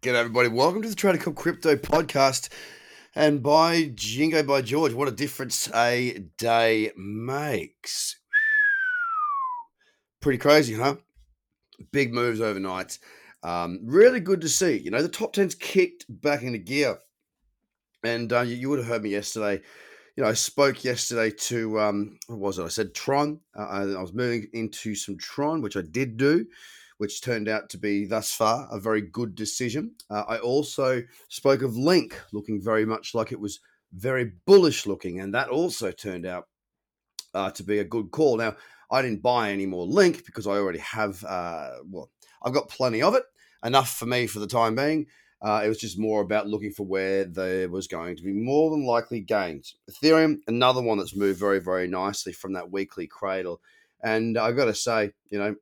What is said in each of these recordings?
G'day, everybody. Welcome to the Trader Cobb Crypto Podcast. And by Jingo, by George, what a difference a day makes. Pretty crazy, huh? Big moves overnight. Um, really good to see. You know, the top 10's kicked back into gear. And uh, you, you would have heard me yesterday. You know, I spoke yesterday to, um, what was it? I said Tron. Uh, I was moving into some Tron, which I did do which turned out to be thus far a very good decision. Uh, I also spoke of Link looking very much like it was very bullish looking, and that also turned out uh, to be a good call. Now, I didn't buy any more Link because I already have, uh, well, I've got plenty of it, enough for me for the time being. Uh, it was just more about looking for where there was going to be more than likely gains. Ethereum, another one that's moved very, very nicely from that weekly cradle. And I've got to say, you know,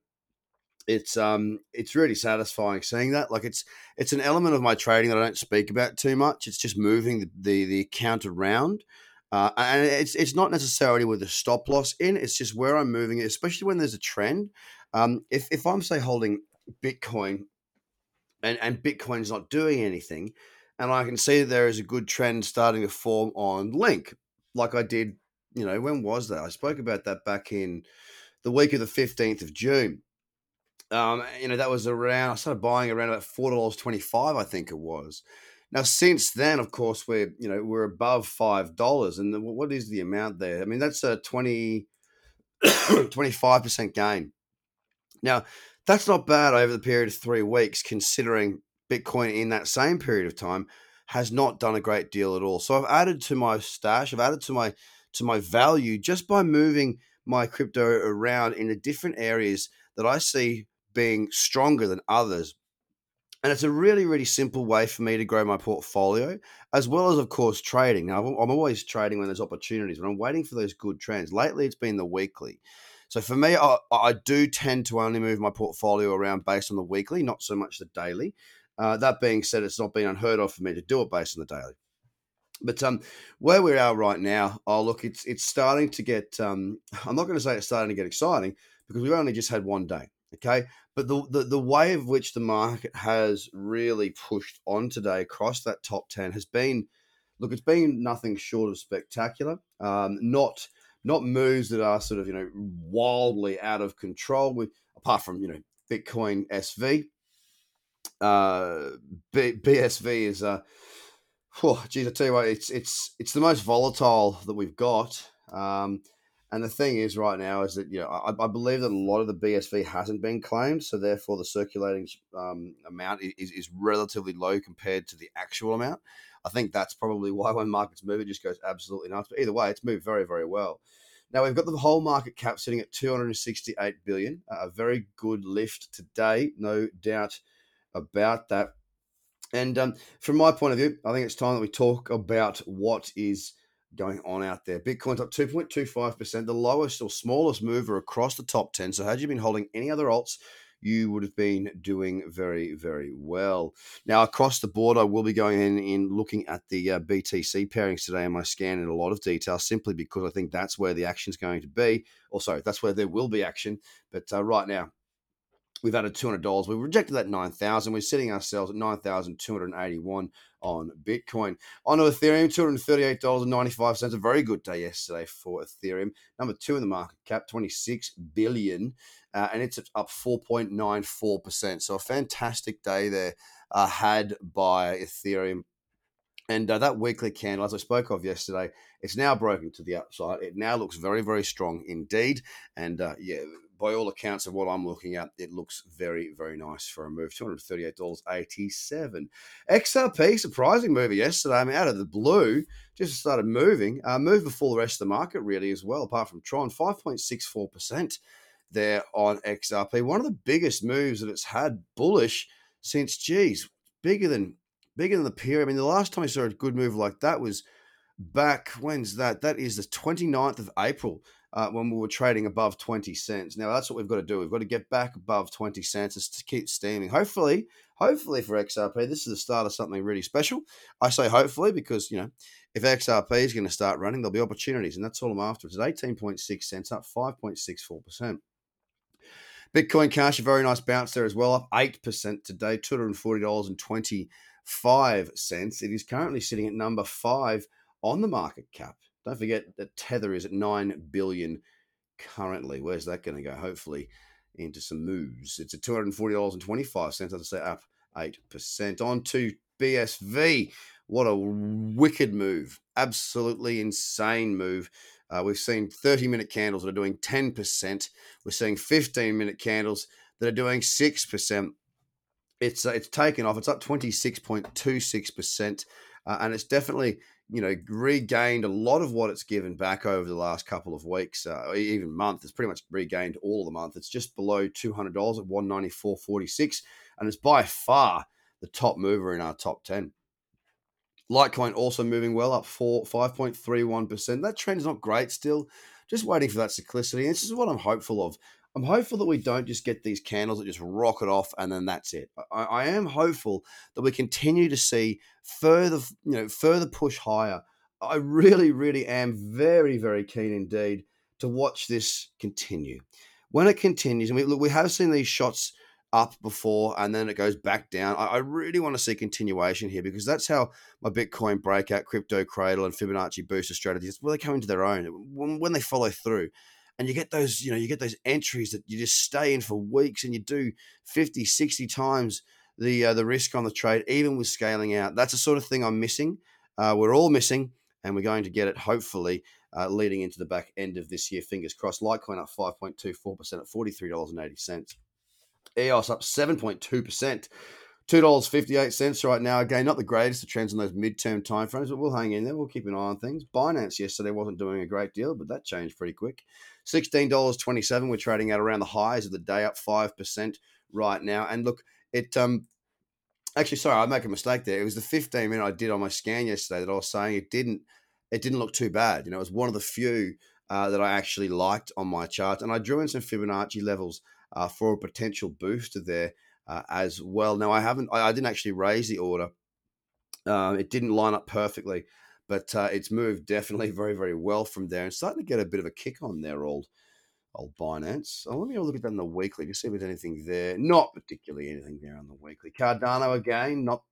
it's um it's really satisfying seeing that like it's it's an element of my trading that i don't speak about too much it's just moving the the, the account around uh, and it's it's not necessarily with a stop loss in it's just where i'm moving it especially when there's a trend um if, if i'm say holding bitcoin and and bitcoin's not doing anything and i can see there is a good trend starting to form on link like i did you know when was that? I spoke about that back in the week of the 15th of june um, you know, that was around, I started buying around about $4.25, I think it was. Now, since then, of course, we're, you know, we're above $5. And the, what is the amount there? I mean, that's a 20, 25% gain. Now, that's not bad over the period of three weeks, considering Bitcoin in that same period of time has not done a great deal at all. So I've added to my stash, I've added to my to my value just by moving my crypto around in the different areas that I see being stronger than others. And it's a really, really simple way for me to grow my portfolio, as well as, of course, trading. Now, I'm always trading when there's opportunities, but I'm waiting for those good trends. Lately, it's been the weekly. So for me, I, I do tend to only move my portfolio around based on the weekly, not so much the daily. Uh, that being said, it's not been unheard of for me to do it based on the daily. But um, where we are right now, oh look, it's it's starting to get. Um, I'm not going to say it's starting to get exciting because we've only just had one day. Okay, but the, the, the way of which the market has really pushed on today across that top 10 has been look it's been nothing short of spectacular. Um, not not moves that are sort of you know wildly out of control with apart from you know bitcoin sv uh, B, bsv is uh oh geez i tell you what it's it's it's the most volatile that we've got. Um, and the thing is, right now, is that you know I, I, believe that a lot of the BSV hasn't been claimed, so therefore the circulating um, amount is, is relatively low compared to the actual amount. I think that's probably why when markets move, it just goes absolutely nuts. But either way, it's moved very, very well. Now we've got the whole market cap sitting at 268 billion, a very good lift today, no doubt about that. And um, from my point of view, I think it's time that we talk about what is going on out there. Bitcoin's up 2.25%, the lowest or smallest mover across the top 10. So, had you been holding any other alts, you would have been doing very, very well. Now, across the board, I will be going in and looking at the uh, BTC pairings today in my scan in a lot of detail, simply because I think that's where the action is going to be. Or, sorry, that's where there will be action. But uh, right now, We've added $200. We've rejected that 9,000. We're setting ourselves at 9,281 on Bitcoin. On Ethereum, $238.95. A very good day yesterday for Ethereum. Number two in the market cap, 26 billion, uh, and it's up 4.94%. So a fantastic day there uh, had by Ethereum. And uh, that weekly candle, as I spoke of yesterday, it's now broken to the upside. It now looks very, very strong indeed. And uh, yeah, by all accounts of what I'm looking at, it looks very, very nice for a move. $238.87. XRP, surprising move yesterday. I mean, out of the blue, just started moving. Uh, moved before the rest of the market, really, as well, apart from Tron, 5.64% there on XRP. One of the biggest moves that it's had bullish since, geez, bigger than bigger than the period. I mean, the last time I saw a good move like that was back, when's that? That is the 29th of April uh, when we were trading above 20 cents. Now that's what we've got to do. We've got to get back above 20 cents just to keep steaming. Hopefully, hopefully for XRP, this is the start of something really special. I say hopefully because, you know, if XRP is going to start running, there'll be opportunities, and that's all I'm after. It's at 18.6 cents, up 5.64%. Bitcoin Cash, a very nice bounce there as well, up 8% today, $240.25. It is currently sitting at number five on the market cap. Don't forget that Tether is at 9 billion currently. Where's that going to go? Hopefully into some moves. It's at $240.25, as I say, up 8%. On to BSV. What a wicked move. Absolutely insane move. Uh, we've seen 30 minute candles that are doing 10%. We're seeing 15 minute candles that are doing 6%. It's, uh, it's taken off. It's up 26.26%. Uh, and it's definitely you know, regained a lot of what it's given back over the last couple of weeks, uh, even month. It's pretty much regained all the month. It's just below two hundred dollars at one ninety four forty six, and it's by far the top mover in our top ten. Litecoin also moving well, up four five point three one percent. That trend is not great still. Just waiting for that cyclicity. And this is what I'm hopeful of. I'm hopeful that we don't just get these candles that just rocket off and then that's it. I, I, am hopeful that we continue to see further, you know, further push higher. I really, really am very, very keen indeed to watch this continue. When it continues, and we look, we have seen these shots up before and then it goes back down. I, I really want to see continuation here because that's how my Bitcoin breakout, crypto cradle, and Fibonacci booster strategies, well, they come into their own when, when they follow through and you get those you know you get those entries that you just stay in for weeks and you do 50 60 times the uh, the risk on the trade even with scaling out. That's the sort of thing i'm missing. Uh, we're all missing and we're going to get it hopefully uh, leading into the back end of this year. Fingers crossed. Litecoin up 5.24% at $43.80 eos up 7.2% Two dollars fifty eight cents right now. Again, not the greatest of trends on those midterm timeframes, but we'll hang in there. We'll keep an eye on things. Binance yesterday wasn't doing a great deal, but that changed pretty quick. Sixteen dollars twenty seven. We're trading at around the highs of the day, up five percent right now. And look, it um actually sorry, I make a mistake there. It was the fifteen minute I did on my scan yesterday that I was saying it didn't it didn't look too bad. You know, it was one of the few uh, that I actually liked on my chart, and I drew in some Fibonacci levels uh, for a potential booster there uh, as well. Now I haven't, I, I, didn't actually raise the order. Uh, it didn't line up perfectly, but uh, it's moved definitely very, very well from there and starting to get a bit of a kick on there, old old Binance. Oh, let me have a look at that in the weekly to see if there's anything there. Not particularly anything there on the weekly. Cardano again, not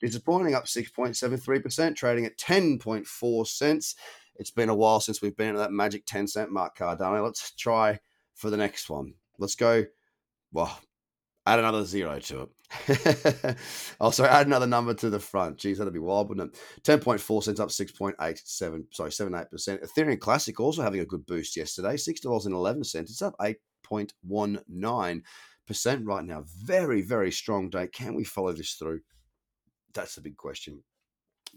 disappointing, up 6.73%, trading at 10.4 cents. It's been a while since we've been at that magic 10 cent mark, Cardano. Let's try for the next one. Let's go. Well, add another zero to it. oh, sorry, add another number to the front. Geez, that'd be wild, wouldn't it? 10.4 cents up 6.87, sorry, 78%. Ethereum Classic also having a good boost yesterday, $6.11. It's up 8.19% right now. Very, very strong day. Can we follow this through? That's the big question.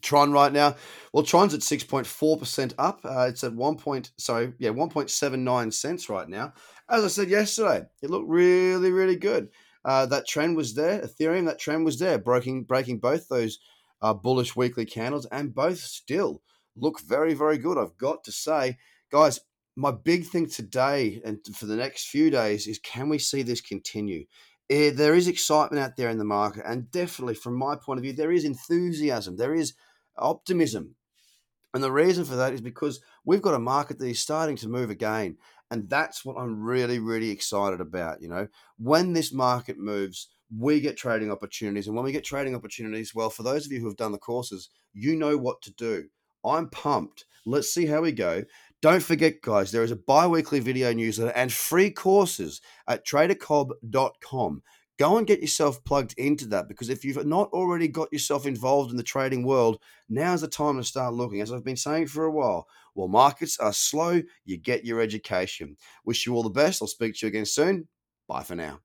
Tron right now. Well, Tron's at 6.4% up. Uh, it's at 1. Point, sorry, yeah, 1.79 cents right now. As I said yesterday, it looked really, really good uh, that trend was there. Ethereum, that trend was there, breaking breaking both those uh, bullish weekly candles, and both still look very very good. I've got to say, guys, my big thing today and for the next few days is can we see this continue? Eh, there is excitement out there in the market, and definitely from my point of view, there is enthusiasm, there is optimism. And the reason for that is because we've got a market that is starting to move again. And that's what I'm really, really excited about. You know, when this market moves, we get trading opportunities. And when we get trading opportunities, well, for those of you who have done the courses, you know what to do. I'm pumped. Let's see how we go. Don't forget, guys, there is a bi weekly video newsletter and free courses at tradercobb.com go and get yourself plugged into that because if you've not already got yourself involved in the trading world, now's the time to start looking. As I've been saying for a while, while markets are slow, you get your education. Wish you all the best. I'll speak to you again soon. Bye for now.